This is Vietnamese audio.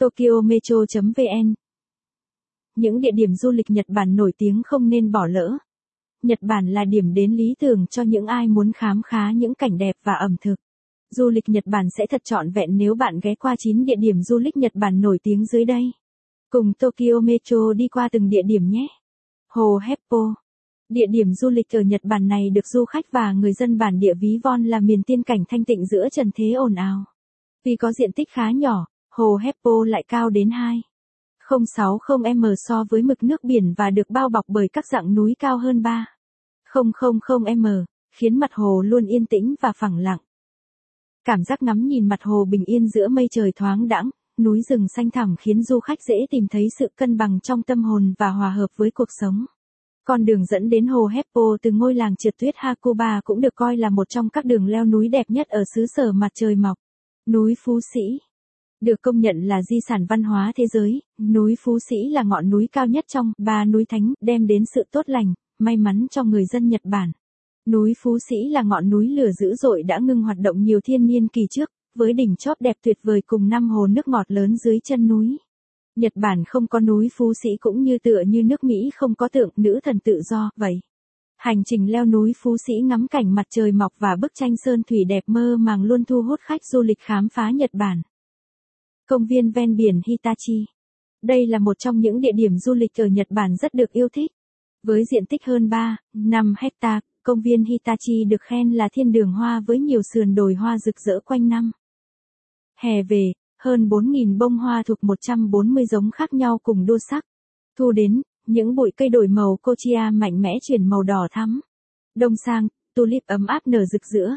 Tokyo Metro.vn Những địa điểm du lịch Nhật Bản nổi tiếng không nên bỏ lỡ. Nhật Bản là điểm đến lý tưởng cho những ai muốn khám phá những cảnh đẹp và ẩm thực. Du lịch Nhật Bản sẽ thật trọn vẹn nếu bạn ghé qua 9 địa điểm du lịch Nhật Bản nổi tiếng dưới đây. Cùng Tokyo Metro đi qua từng địa điểm nhé. Hồ Heppo Địa điểm du lịch ở Nhật Bản này được du khách và người dân bản địa ví von là miền tiên cảnh thanh tịnh giữa trần thế ồn ào. Vì có diện tích khá nhỏ, hồ Heppo lại cao đến 2. 060m so với mực nước biển và được bao bọc bởi các dạng núi cao hơn 3. 000m, khiến mặt hồ luôn yên tĩnh và phẳng lặng. Cảm giác ngắm nhìn mặt hồ bình yên giữa mây trời thoáng đãng, núi rừng xanh thẳm khiến du khách dễ tìm thấy sự cân bằng trong tâm hồn và hòa hợp với cuộc sống. Con đường dẫn đến hồ Heppo từ ngôi làng trượt tuyết Hakuba cũng được coi là một trong các đường leo núi đẹp nhất ở xứ sở mặt trời mọc. Núi Phú Sĩ được công nhận là di sản văn hóa thế giới, núi Phú Sĩ là ngọn núi cao nhất trong ba núi thánh, đem đến sự tốt lành, may mắn cho người dân Nhật Bản. Núi Phú Sĩ là ngọn núi lửa dữ dội đã ngưng hoạt động nhiều thiên niên kỳ trước, với đỉnh chóp đẹp tuyệt vời cùng năm hồ nước ngọt lớn dưới chân núi. Nhật Bản không có núi Phú Sĩ cũng như tựa như nước Mỹ không có tượng nữ thần tự do, vậy. Hành trình leo núi Phú Sĩ ngắm cảnh mặt trời mọc và bức tranh sơn thủy đẹp mơ màng luôn thu hút khách du lịch khám phá Nhật Bản. Công viên ven biển Hitachi. Đây là một trong những địa điểm du lịch ở Nhật Bản rất được yêu thích. Với diện tích hơn 3, 5 hecta, công viên Hitachi được khen là thiên đường hoa với nhiều sườn đồi hoa rực rỡ quanh năm. Hè về, hơn 4.000 bông hoa thuộc 140 giống khác nhau cùng đua sắc. Thu đến, những bụi cây đổi màu cochia mạnh mẽ chuyển màu đỏ thắm. Đông sang, tulip ấm áp nở rực rỡ.